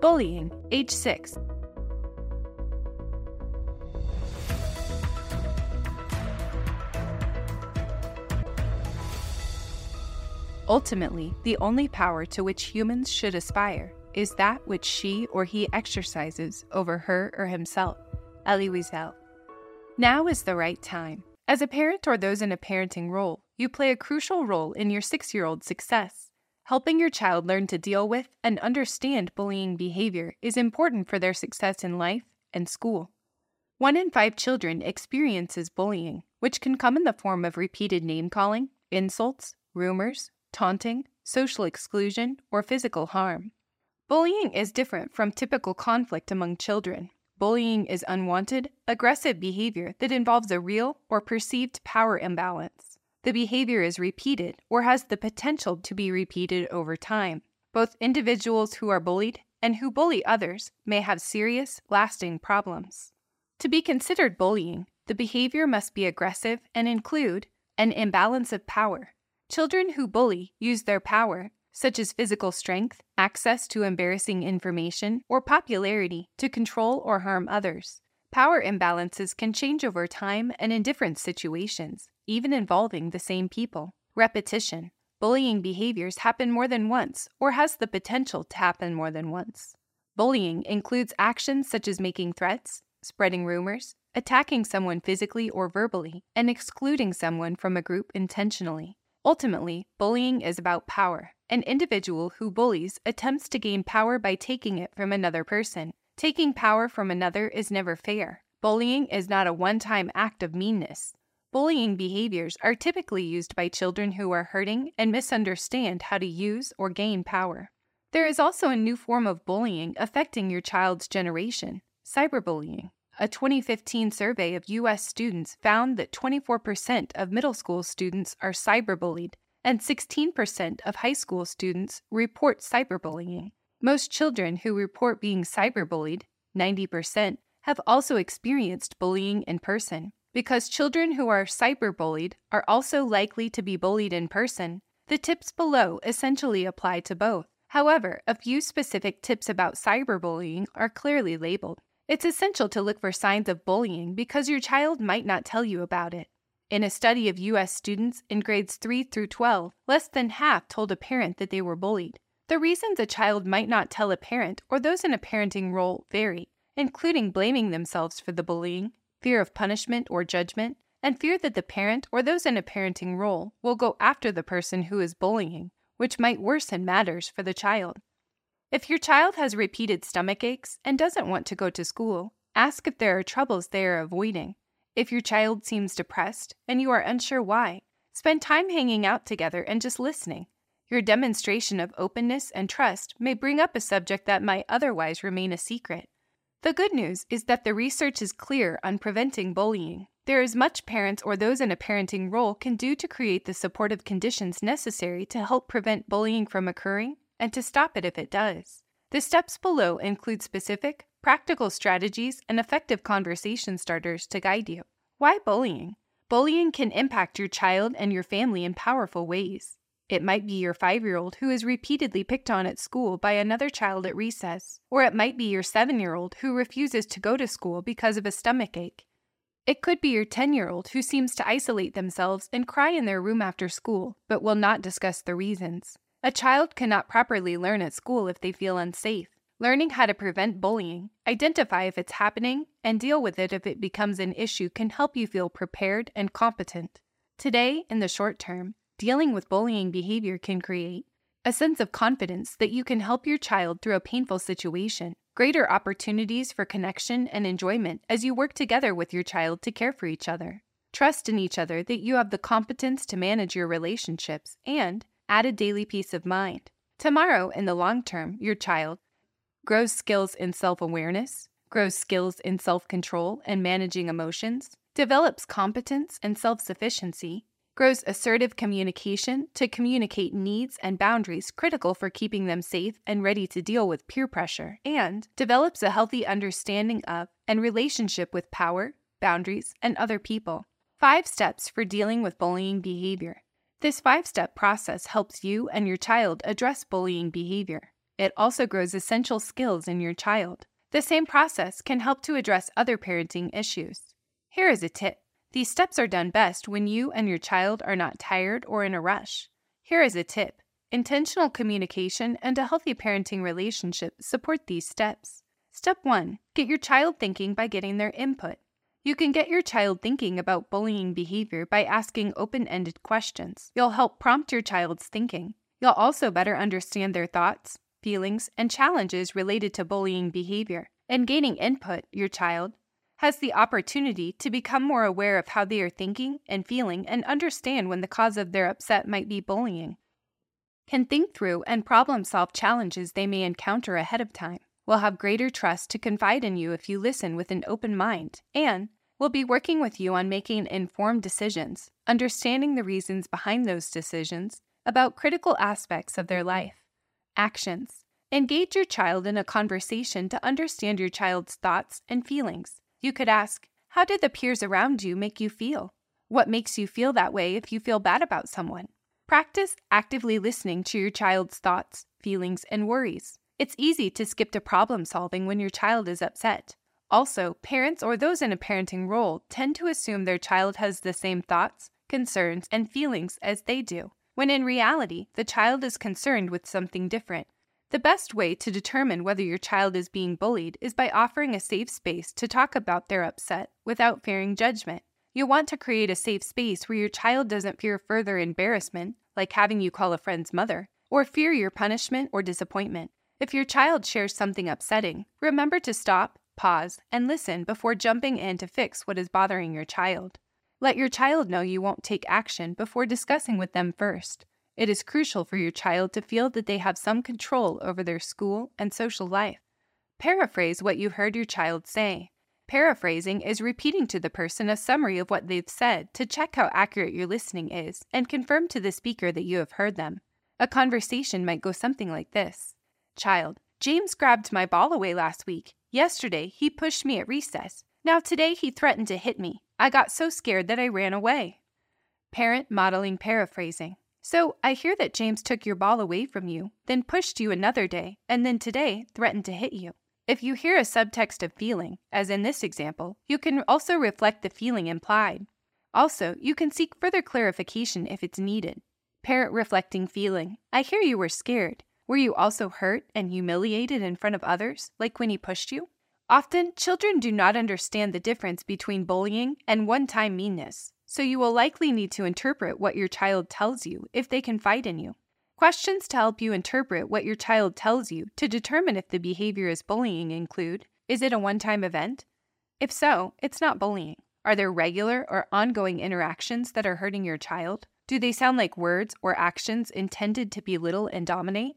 Bullying, age 6. Ultimately, the only power to which humans should aspire is that which she or he exercises over her or himself. Elie Wiesel. Now is the right time. As a parent or those in a parenting role, you play a crucial role in your six year old's success. Helping your child learn to deal with and understand bullying behavior is important for their success in life and school. One in five children experiences bullying, which can come in the form of repeated name calling, insults, rumors, taunting, social exclusion, or physical harm. Bullying is different from typical conflict among children. Bullying is unwanted, aggressive behavior that involves a real or perceived power imbalance the behavior is repeated or has the potential to be repeated over time. Both individuals who are bullied and who bully others may have serious, lasting problems. To be considered bullying, the behavior must be aggressive and include an imbalance of power. Children who bully use their power, such as physical strength, access to embarrassing information, or popularity, to control or harm others. Power imbalances can change over time and in different situations, even involving the same people. Repetition. Bullying behaviors happen more than once or has the potential to happen more than once. Bullying includes actions such as making threats, spreading rumors, attacking someone physically or verbally, and excluding someone from a group intentionally. Ultimately, bullying is about power. An individual who bullies attempts to gain power by taking it from another person. Taking power from another is never fair. Bullying is not a one time act of meanness. Bullying behaviors are typically used by children who are hurting and misunderstand how to use or gain power. There is also a new form of bullying affecting your child's generation cyberbullying. A 2015 survey of U.S. students found that 24% of middle school students are cyberbullied, and 16% of high school students report cyberbullying. Most children who report being cyberbullied, 90%, have also experienced bullying in person. Because children who are cyberbullied are also likely to be bullied in person, the tips below essentially apply to both. However, a few specific tips about cyberbullying are clearly labeled. It's essential to look for signs of bullying because your child might not tell you about it. In a study of U.S. students in grades 3 through 12, less than half told a parent that they were bullied. The reasons a child might not tell a parent or those in a parenting role vary, including blaming themselves for the bullying, fear of punishment or judgment, and fear that the parent or those in a parenting role will go after the person who is bullying, which might worsen matters for the child. If your child has repeated stomach aches and doesn't want to go to school, ask if there are troubles they are avoiding. If your child seems depressed and you are unsure why, spend time hanging out together and just listening. Your demonstration of openness and trust may bring up a subject that might otherwise remain a secret. The good news is that the research is clear on preventing bullying. There is much parents or those in a parenting role can do to create the supportive conditions necessary to help prevent bullying from occurring and to stop it if it does. The steps below include specific, practical strategies and effective conversation starters to guide you. Why bullying? Bullying can impact your child and your family in powerful ways. It might be your five year old who is repeatedly picked on at school by another child at recess, or it might be your seven year old who refuses to go to school because of a stomach ache. It could be your 10 year old who seems to isolate themselves and cry in their room after school, but will not discuss the reasons. A child cannot properly learn at school if they feel unsafe. Learning how to prevent bullying, identify if it's happening, and deal with it if it becomes an issue can help you feel prepared and competent. Today, in the short term, dealing with bullying behavior can create a sense of confidence that you can help your child through a painful situation, greater opportunities for connection and enjoyment as you work together with your child to care for each other, trust in each other that you have the competence to manage your relationships, and added daily peace of mind. Tomorrow, in the long term, your child grows skills in self awareness, grows skills in self control and managing emotions, develops competence and self sufficiency, grows assertive communication to communicate needs and boundaries critical for keeping them safe and ready to deal with peer pressure, and develops a healthy understanding of and relationship with power, boundaries, and other people. Five steps for dealing with bullying behavior. This five step process helps you and your child address bullying behavior. It also grows essential skills in your child. The same process can help to address other parenting issues. Here is a tip these steps are done best when you and your child are not tired or in a rush. Here is a tip intentional communication and a healthy parenting relationship support these steps. Step 1 Get your child thinking by getting their input. You can get your child thinking about bullying behavior by asking open ended questions. You'll help prompt your child's thinking. You'll also better understand their thoughts, feelings, and challenges related to bullying behavior. In gaining input, your child has the opportunity to become more aware of how they are thinking and feeling and understand when the cause of their upset might be bullying. Can think through and problem solve challenges they may encounter ahead of time. Will have greater trust to confide in you if you listen with an open mind and We'll be working with you on making informed decisions, understanding the reasons behind those decisions, about critical aspects of their life. Actions. Engage your child in a conversation to understand your child's thoughts and feelings. You could ask, How did the peers around you make you feel? What makes you feel that way if you feel bad about someone? Practice actively listening to your child's thoughts, feelings, and worries. It's easy to skip to problem solving when your child is upset. Also, parents or those in a parenting role tend to assume their child has the same thoughts, concerns, and feelings as they do, when in reality, the child is concerned with something different. The best way to determine whether your child is being bullied is by offering a safe space to talk about their upset without fearing judgment. You'll want to create a safe space where your child doesn't fear further embarrassment, like having you call a friend's mother, or fear your punishment or disappointment. If your child shares something upsetting, remember to stop, pause, and listen before jumping in to fix what is bothering your child. Let your child know you won't take action before discussing with them first. It is crucial for your child to feel that they have some control over their school and social life. Paraphrase what you heard your child say. Paraphrasing is repeating to the person a summary of what they've said to check how accurate your listening is and confirm to the speaker that you have heard them. A conversation might go something like this Child, James grabbed my ball away last week. Yesterday, he pushed me at recess. Now, today, he threatened to hit me. I got so scared that I ran away. Parent modeling paraphrasing. So, I hear that James took your ball away from you, then pushed you another day, and then today threatened to hit you. If you hear a subtext of feeling, as in this example, you can also reflect the feeling implied. Also, you can seek further clarification if it's needed. Parent reflecting feeling. I hear you were scared. Were you also hurt and humiliated in front of others, like when he pushed you? Often, children do not understand the difference between bullying and one time meanness, so you will likely need to interpret what your child tells you if they confide in you. Questions to help you interpret what your child tells you to determine if the behavior is bullying include Is it a one time event? If so, it's not bullying. Are there regular or ongoing interactions that are hurting your child? Do they sound like words or actions intended to belittle and dominate?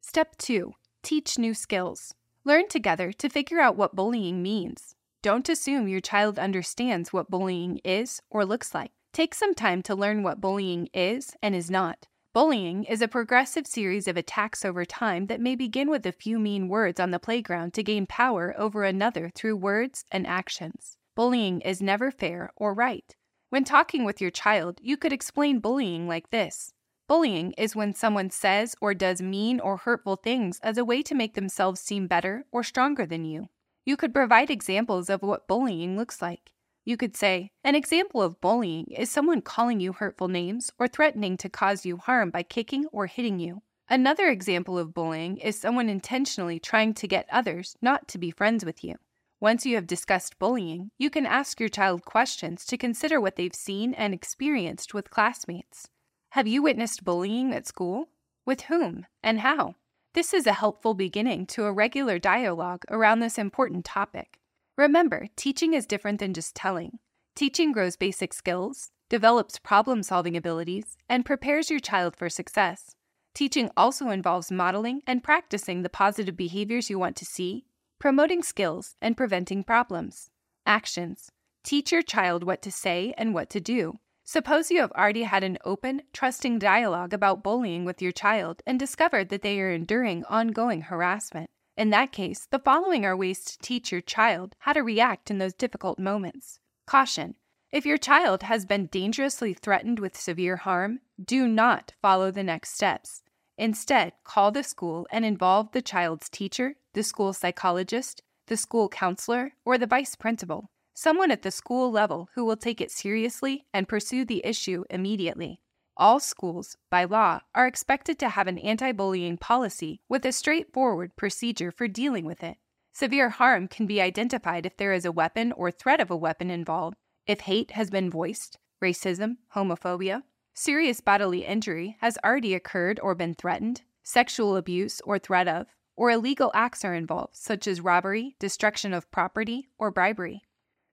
Step 2 Teach new skills. Learn together to figure out what bullying means. Don't assume your child understands what bullying is or looks like. Take some time to learn what bullying is and is not. Bullying is a progressive series of attacks over time that may begin with a few mean words on the playground to gain power over another through words and actions. Bullying is never fair or right. When talking with your child, you could explain bullying like this Bullying is when someone says or does mean or hurtful things as a way to make themselves seem better or stronger than you. You could provide examples of what bullying looks like. You could say, An example of bullying is someone calling you hurtful names or threatening to cause you harm by kicking or hitting you. Another example of bullying is someone intentionally trying to get others not to be friends with you. Once you have discussed bullying, you can ask your child questions to consider what they've seen and experienced with classmates. Have you witnessed bullying at school? With whom and how? This is a helpful beginning to a regular dialogue around this important topic. Remember, teaching is different than just telling. Teaching grows basic skills, develops problem solving abilities, and prepares your child for success. Teaching also involves modeling and practicing the positive behaviors you want to see, promoting skills, and preventing problems. Actions Teach your child what to say and what to do, Suppose you have already had an open, trusting dialogue about bullying with your child and discovered that they are enduring ongoing harassment. In that case, the following are ways to teach your child how to react in those difficult moments. Caution If your child has been dangerously threatened with severe harm, do not follow the next steps. Instead, call the school and involve the child's teacher, the school psychologist, the school counselor, or the vice principal, someone at the school level who will take it seriously and pursue the issue immediately. All schools, by law, are expected to have an anti bullying policy with a straightforward procedure for dealing with it. Severe harm can be identified if there is a weapon or threat of a weapon involved, if hate has been voiced, racism, homophobia, serious bodily injury has already occurred or been threatened, sexual abuse or threat of, or illegal acts are involved, such as robbery, destruction of property, or bribery.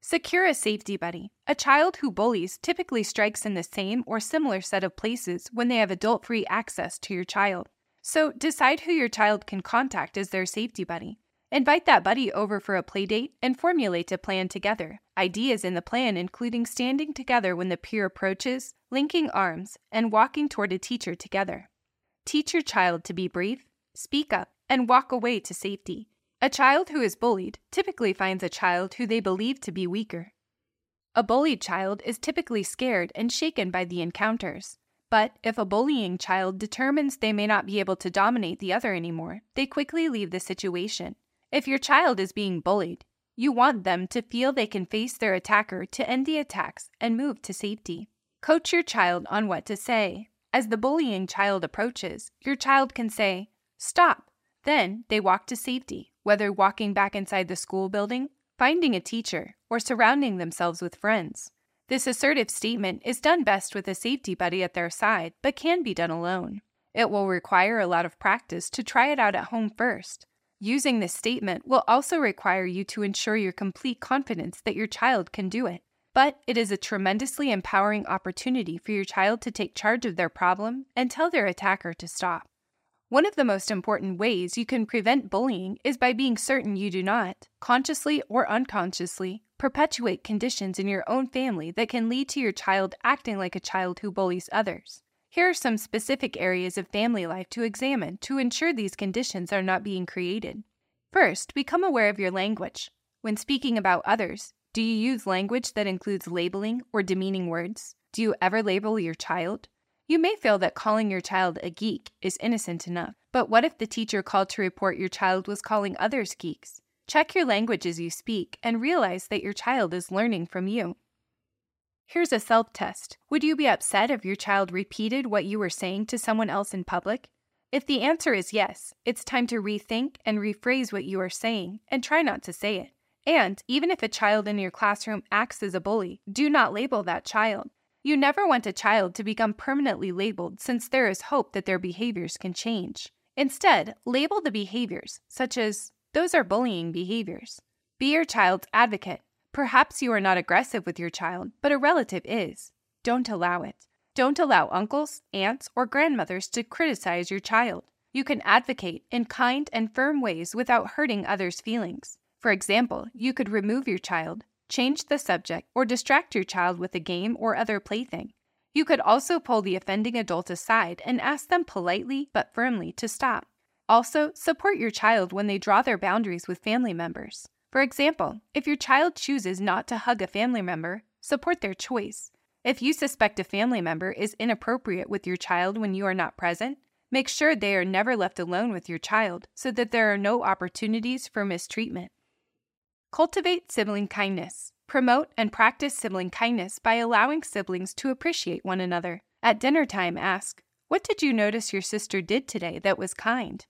Secure a safety buddy. A child who bullies typically strikes in the same or similar set of places when they have adult free access to your child. So decide who your child can contact as their safety buddy. Invite that buddy over for a playdate and formulate a plan together. Ideas in the plan including standing together when the peer approaches, linking arms, and walking toward a teacher together. Teach your child to be brief, speak up, and walk away to safety. A child who is bullied typically finds a child who they believe to be weaker. A bullied child is typically scared and shaken by the encounters. But if a bullying child determines they may not be able to dominate the other anymore, they quickly leave the situation. If your child is being bullied, you want them to feel they can face their attacker to end the attacks and move to safety. Coach your child on what to say. As the bullying child approaches, your child can say, Stop. Then they walk to safety, whether walking back inside the school building, finding a teacher, or surrounding themselves with friends. This assertive statement is done best with a safety buddy at their side, but can be done alone. It will require a lot of practice to try it out at home first, Using this statement will also require you to ensure your complete confidence that your child can do it. But it is a tremendously empowering opportunity for your child to take charge of their problem and tell their attacker to stop. One of the most important ways you can prevent bullying is by being certain you do not, consciously or unconsciously, perpetuate conditions in your own family that can lead to your child acting like a child who bullies others. Here are some specific areas of family life to examine to ensure these conditions are not being created. First, become aware of your language. When speaking about others, do you use language that includes labeling or demeaning words? Do you ever label your child? You may feel that calling your child a geek is innocent enough, but what if the teacher called to report your child was calling others geeks? Check your language as you speak and realize that your child is learning from you. Here's a self test Would you be upset if your child repeated what you were saying to someone else in public? If the answer is yes, it's time to rethink and rephrase what you are saying and try not to say it. And even if a child in your classroom acts as a bully, do not label that child. You never want a child to become permanently labeled since there is hope that their behaviors can change. Instead, label the behaviors, such as, those are bullying behaviors. Be your child's advocate Perhaps you are not aggressive with your child, but a relative is. Don't allow it. Don't allow uncles, aunts, or grandmothers to criticize your child. You can advocate in kind and firm ways without hurting others' feelings. For example, you could remove your child, change the subject, or distract your child with a game or other plaything. You could also pull the offending adult aside and ask them politely but firmly to stop. Also, support your child when they draw their boundaries with family members. For example, if your child chooses not to hug a family member, support their choice. If you suspect a family member is inappropriate with your child when you are not present, make sure they are never left alone with your child so that there are no opportunities for mistreatment. Cultivate sibling kindness. Promote and practice sibling kindness by allowing siblings to appreciate one another. At dinner time, ask, What did you notice your sister did today that was kind?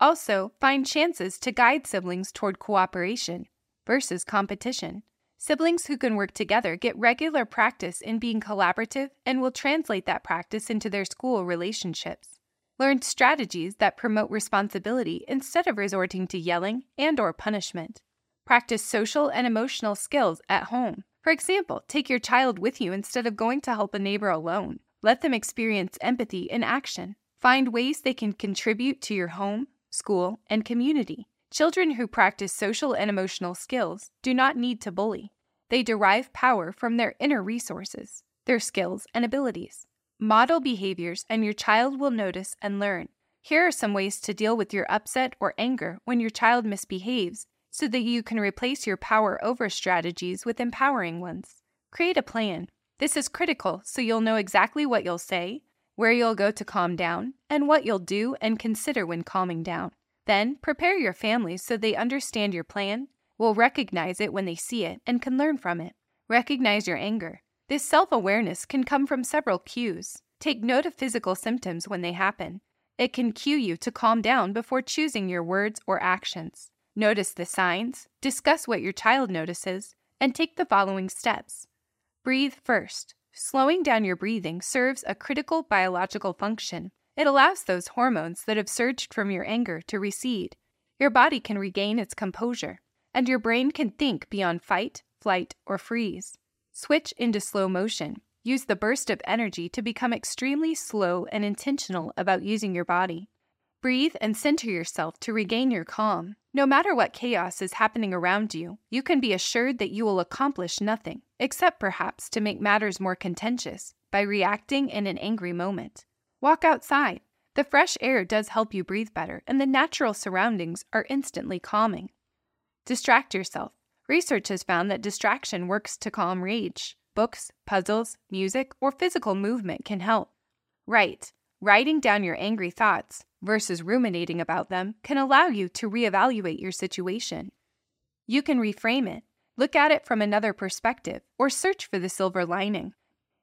Also, find chances to guide siblings toward cooperation versus competition. Siblings who can work together get regular practice in being collaborative and will translate that practice into their school relationships. Learn strategies that promote responsibility instead of resorting to yelling and or punishment. Practice social and emotional skills at home. For example, take your child with you instead of going to help a neighbor alone. Let them experience empathy in action. Find ways they can contribute to your home, school, and community. Children who practice social and emotional skills do not need to bully. They derive power from their inner resources, their skills and abilities. Model behaviors, and your child will notice and learn. Here are some ways to deal with your upset or anger when your child misbehaves so that you can replace your power over strategies with empowering ones. Create a plan. This is critical so you'll know exactly what you'll say, where you'll go to calm down, and what you'll do and consider when calming down. Then prepare your family so they understand your plan, will recognize it when they see it, and can learn from it. Recognize your anger. This self awareness can come from several cues. Take note of physical symptoms when they happen. It can cue you to calm down before choosing your words or actions. Notice the signs, discuss what your child notices, and take the following steps. Breathe first. Slowing down your breathing serves a critical biological function. It allows those hormones that have surged from your anger to recede. Your body can regain its composure, and your brain can think beyond fight, flight, or freeze. Switch into slow motion. Use the burst of energy to become extremely slow and intentional about using your body. Breathe and center yourself to regain your calm. No matter what chaos is happening around you, you can be assured that you will accomplish nothing, except perhaps to make matters more contentious by reacting in an angry moment. Walk outside. The fresh air does help you breathe better, and the natural surroundings are instantly calming. Distract yourself. Research has found that distraction works to calm rage. Books, puzzles, music, or physical movement can help. Write. Writing down your angry thoughts versus ruminating about them can allow you to reevaluate your situation. You can reframe it, look at it from another perspective, or search for the silver lining.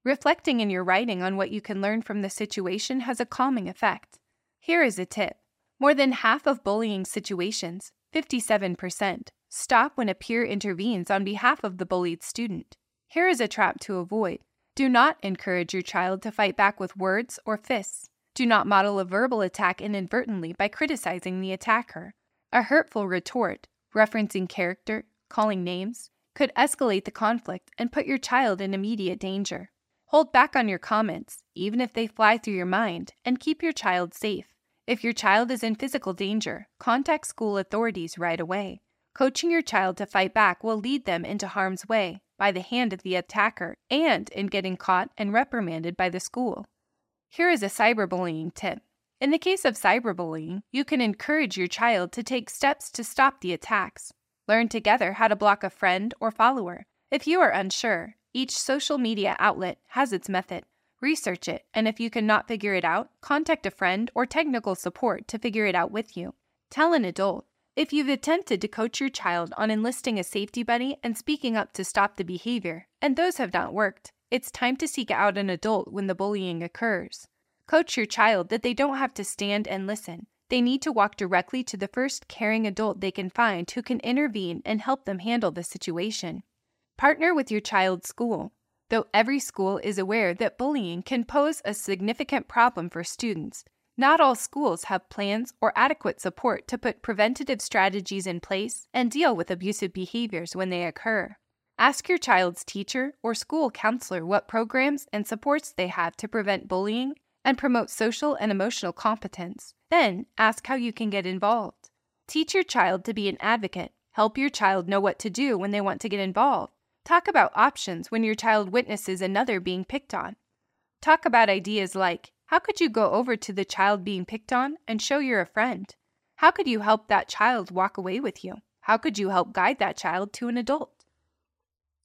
Reflecting in your writing on what you can learn from the situation has a calming effect. Here is a tip more than half of bullying situations, 57%, stop when a peer intervenes on behalf of the bullied student. Here is a trap to avoid. Do not encourage your child to fight back with words or fists. Do not model a verbal attack inadvertently by criticizing the attacker. A hurtful retort, referencing character, calling names, could escalate the conflict and put your child in immediate danger. Hold back on your comments, even if they fly through your mind, and keep your child safe. If your child is in physical danger, contact school authorities right away. Coaching your child to fight back will lead them into harm's way by the hand of the attacker and in getting caught and reprimanded by the school. Here is a cyberbullying tip. In the case of cyberbullying, you can encourage your child to take steps to stop the attacks. Learn together how to block a friend or follower. If you are unsure, each social media outlet has its method. Research it, and if you cannot figure it out, contact a friend or technical support to figure it out with you. Tell an adult. If you've attempted to coach your child on enlisting a safety buddy and speaking up to stop the behavior, and those have not worked, it's time to seek out an adult when the bullying occurs. Coach your child that they don't have to stand and listen. They need to walk directly to the first caring adult they can find who can intervene and help them handle the situation. Partner with your child's school. Though every school is aware that bullying can pose a significant problem for students, not all schools have plans or adequate support to put preventative strategies in place and deal with abusive behaviors when they occur. Ask your child's teacher or school counselor what programs and supports they have to prevent bullying and promote social and emotional competence. Then ask how you can get involved. Teach your child to be an advocate. Help your child know what to do when they want to get involved. Talk about options when your child witnesses another being picked on. Talk about ideas like how could you go over to the child being picked on and show you're a friend? How could you help that child walk away with you? How could you help guide that child to an adult?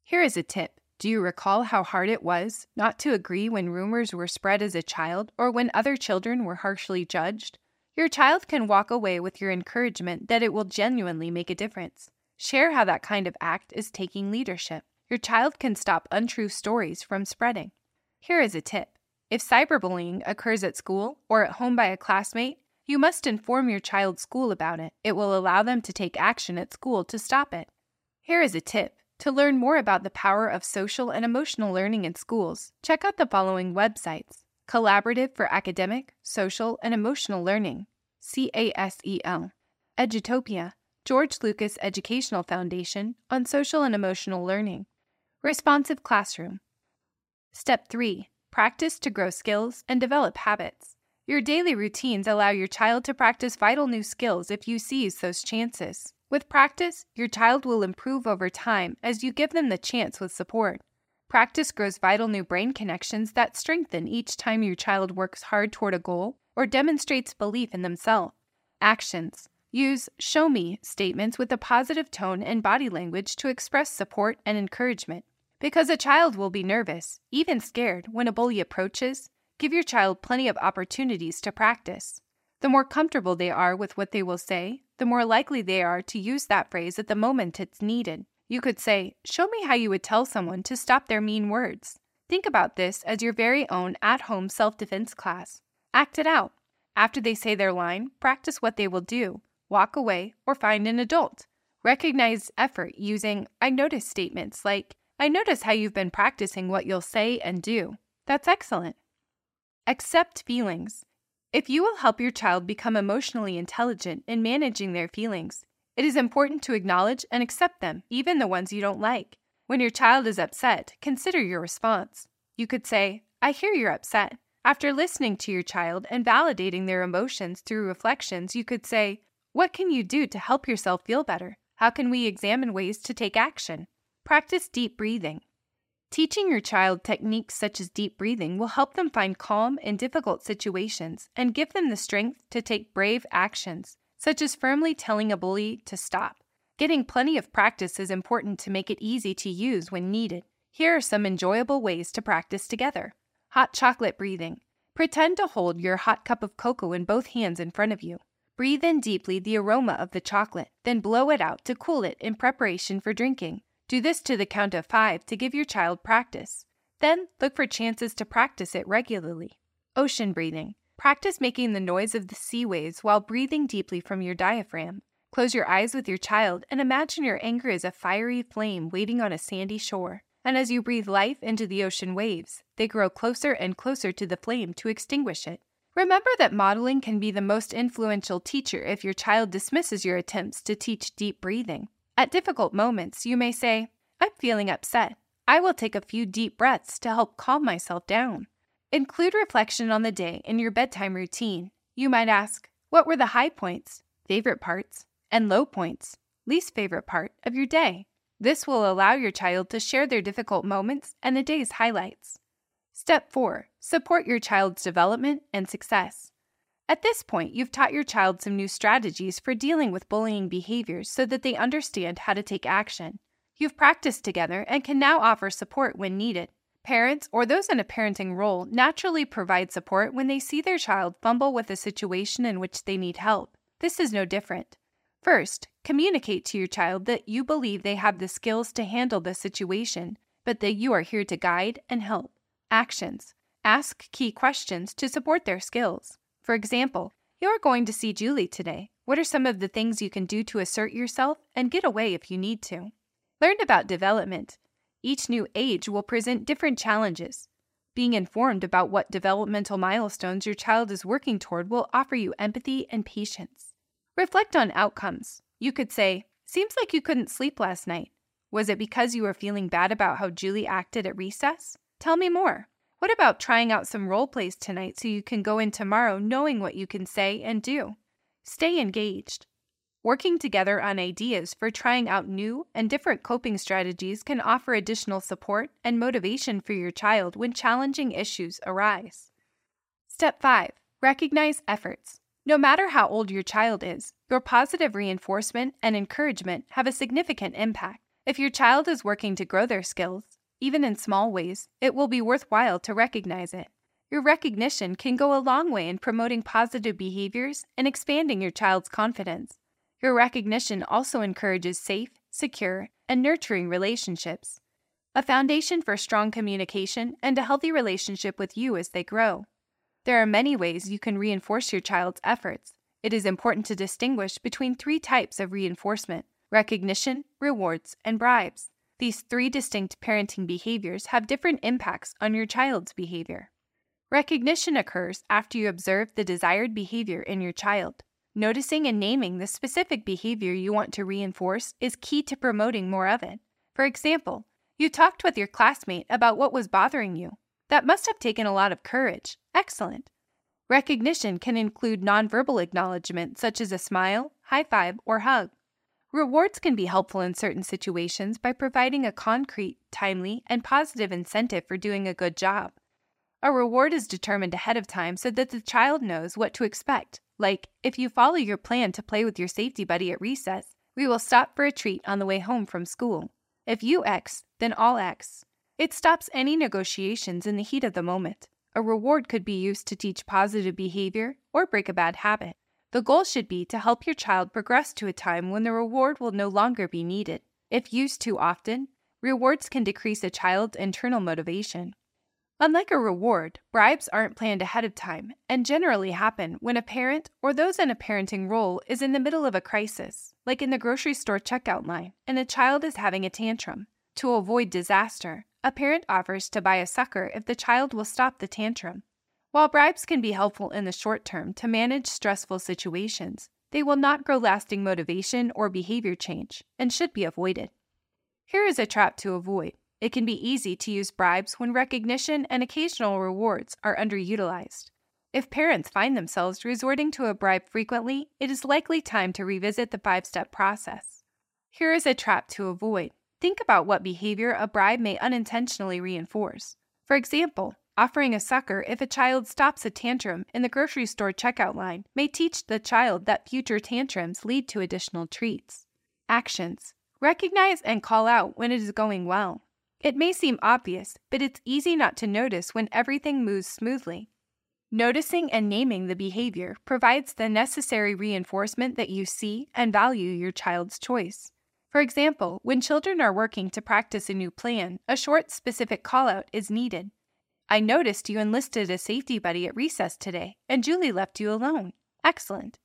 Here is a tip. Do you recall how hard it was not to agree when rumors were spread as a child or when other children were harshly judged? Your child can walk away with your encouragement that it will genuinely make a difference. Share how that kind of act is taking leadership. Your child can stop untrue stories from spreading. Here is a tip if cyberbullying occurs at school or at home by a classmate, you must inform your child's school about it. It will allow them to take action at school to stop it. Here is a tip. To learn more about the power of social and emotional learning in schools, check out the following websites Collaborative for Academic, Social, and Emotional Learning, CASEL, Edutopia, George Lucas Educational Foundation on Social and Emotional Learning, Responsive Classroom. Step 3 Practice to grow skills and develop habits. Your daily routines allow your child to practice vital new skills if you seize those chances. With practice, your child will improve over time as you give them the chance with support. Practice grows vital new brain connections that strengthen each time your child works hard toward a goal or demonstrates belief in themselves. Actions Use show me statements with a positive tone and body language to express support and encouragement. Because a child will be nervous, even scared, when a bully approaches, give your child plenty of opportunities to practice. The more comfortable they are with what they will say, the more likely they are to use that phrase at the moment it's needed. You could say, Show me how you would tell someone to stop their mean words. Think about this as your very own at home self defense class. Act it out. After they say their line, practice what they will do, walk away, or find an adult. Recognize effort using I notice statements like, I notice how you've been practicing what you'll say and do. That's excellent. Accept feelings. If you will help your child become emotionally intelligent in managing their feelings, it is important to acknowledge and accept them, even the ones you don't like. When your child is upset, consider your response. You could say, I hear you're upset. After listening to your child and validating their emotions through reflections, you could say, What can you do to help yourself feel better? How can we examine ways to take action? Practice deep breathing. Teaching your child techniques such as deep breathing will help them find calm in difficult situations and give them the strength to take brave actions, such as firmly telling a bully to stop. Getting plenty of practice is important to make it easy to use when needed. Here are some enjoyable ways to practice together. Hot chocolate breathing. Pretend to hold your hot cup of cocoa in both hands in front of you. Breathe in deeply the aroma of the chocolate, then blow it out to cool it in preparation for drinking. Do this to the count of five to give your child practice. Then look for chances to practice it regularly. Ocean breathing. Practice making the noise of the sea waves while breathing deeply from your diaphragm. Close your eyes with your child and imagine your anger is a fiery flame waiting on a sandy shore. And as you breathe life into the ocean waves, they grow closer and closer to the flame to extinguish it. Remember that modeling can be the most influential teacher if your child dismisses your attempts to teach deep breathing. At difficult moments, you may say, I'm feeling upset. I will take a few deep breaths to help calm myself down. Include reflection on the day in your bedtime routine. You might ask, What were the high points, favorite parts, and low points, least favorite part of your day? This will allow your child to share their difficult moments and the day's highlights. Step 4 Support your child's development and success. At this point, you've taught your child some new strategies for dealing with bullying behaviors so that they understand how to take action. You've practiced together and can now offer support when needed. Parents or those in a parenting role naturally provide support when they see their child fumble with a situation in which they need help. This is no different. First, communicate to your child that you believe they have the skills to handle the situation, but that you are here to guide and help. Actions. Ask key questions to support their skills. For example, you are going to see Julie today. What are some of the things you can do to assert yourself and get away if you need to? Learn about development. Each new age will present different challenges. Being informed about what developmental milestones your child is working toward will offer you empathy and patience. Reflect on outcomes. You could say, Seems like you couldn't sleep last night. Was it because you were feeling bad about how Julie acted at recess? Tell me more. What about trying out some role plays tonight so you can go in tomorrow knowing what you can say and do? Stay engaged. Working together on ideas for trying out new and different coping strategies can offer additional support and motivation for your child when challenging issues arise. Step 5 Recognize efforts. No matter how old your child is, your positive reinforcement and encouragement have a significant impact. If your child is working to grow their skills, even in small ways, it will be worthwhile to recognize it. Your recognition can go a long way in promoting positive behaviors and expanding your child's confidence. Your recognition also encourages safe, secure, and nurturing relationships, a foundation for strong communication and a healthy relationship with you as they grow. There are many ways you can reinforce your child's efforts. It is important to distinguish between three types of reinforcement recognition, rewards, and bribes. These three distinct parenting behaviors have different impacts on your child's behavior. Recognition occurs after you observe the desired behavior in your child. Noticing and naming the specific behavior you want to reinforce is key to promoting more of it. For example, you talked with your classmate about what was bothering you. That must have taken a lot of courage. Excellent. Recognition can include nonverbal acknowledgement, such as a smile, high five, or hug. Rewards can be helpful in certain situations by providing a concrete, timely, and positive incentive for doing a good job. A reward is determined ahead of time so that the child knows what to expect, like, if you follow your plan to play with your safety buddy at recess, we will stop for a treat on the way home from school. If you X, then I'll X. It stops any negotiations in the heat of the moment. A reward could be used to teach positive behavior or break a bad habit. The goal should be to help your child progress to a time when the reward will no longer be needed. If used too often, rewards can decrease a child's internal motivation. Unlike a reward, bribes aren't planned ahead of time and generally happen when a parent or those in a parenting role is in the middle of a crisis, like in the grocery store checkout line, and a child is having a tantrum. To avoid disaster, a parent offers to buy a sucker if the child will stop the tantrum. While bribes can be helpful in the short term to manage stressful situations, they will not grow lasting motivation or behavior change and should be avoided. Here is a trap to avoid. It can be easy to use bribes when recognition and occasional rewards are underutilized. If parents find themselves resorting to a bribe frequently, it is likely time to revisit the five step process. Here is a trap to avoid. Think about what behavior a bribe may unintentionally reinforce. For example, offering a sucker if a child stops a tantrum in the grocery store checkout line may teach the child that future tantrums lead to additional treats. Actions Recognize and call out when it is going well. It may seem obvious, but it's easy not to notice when everything moves smoothly. Noticing and naming the behavior provides the necessary reinforcement that you see and value your child's choice. For example, when children are working to practice a new plan, a short, specific callout is needed. I noticed you enlisted a safety buddy at recess today, and Julie left you alone. Excellent.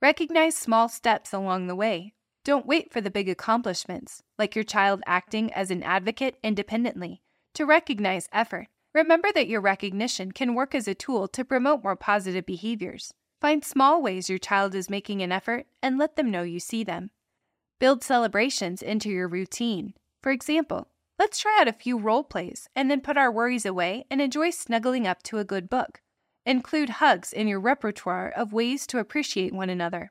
Recognize small steps along the way, don't wait for the big accomplishments, like your child acting as an advocate independently, to recognize effort. Remember that your recognition can work as a tool to promote more positive behaviors. Find small ways your child is making an effort and let them know you see them. Build celebrations into your routine. For example, let's try out a few role plays and then put our worries away and enjoy snuggling up to a good book. Include hugs in your repertoire of ways to appreciate one another.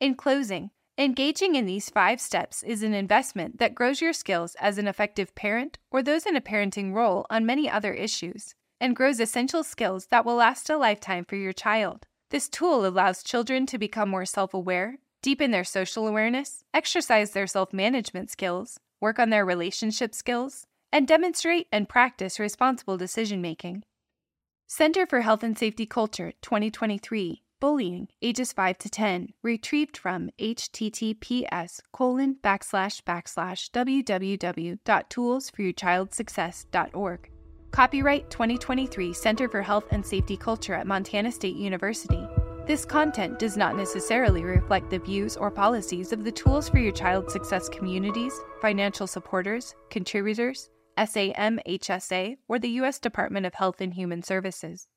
In closing, Engaging in these five steps is an investment that grows your skills as an effective parent or those in a parenting role on many other issues, and grows essential skills that will last a lifetime for your child. This tool allows children to become more self aware, deepen their social awareness, exercise their self management skills, work on their relationship skills, and demonstrate and practice responsible decision making. Center for Health and Safety Culture 2023 bullying, ages 5 to 10, retrieved from https colon backslash backslash www.toolsforyourchildsuccess.org. Copyright 2023 Center for Health and Safety Culture at Montana State University. This content does not necessarily reflect the views or policies of the Tools for Your Child Success communities, financial supporters, contributors, SAMHSA, or the U.S. Department of Health and Human Services.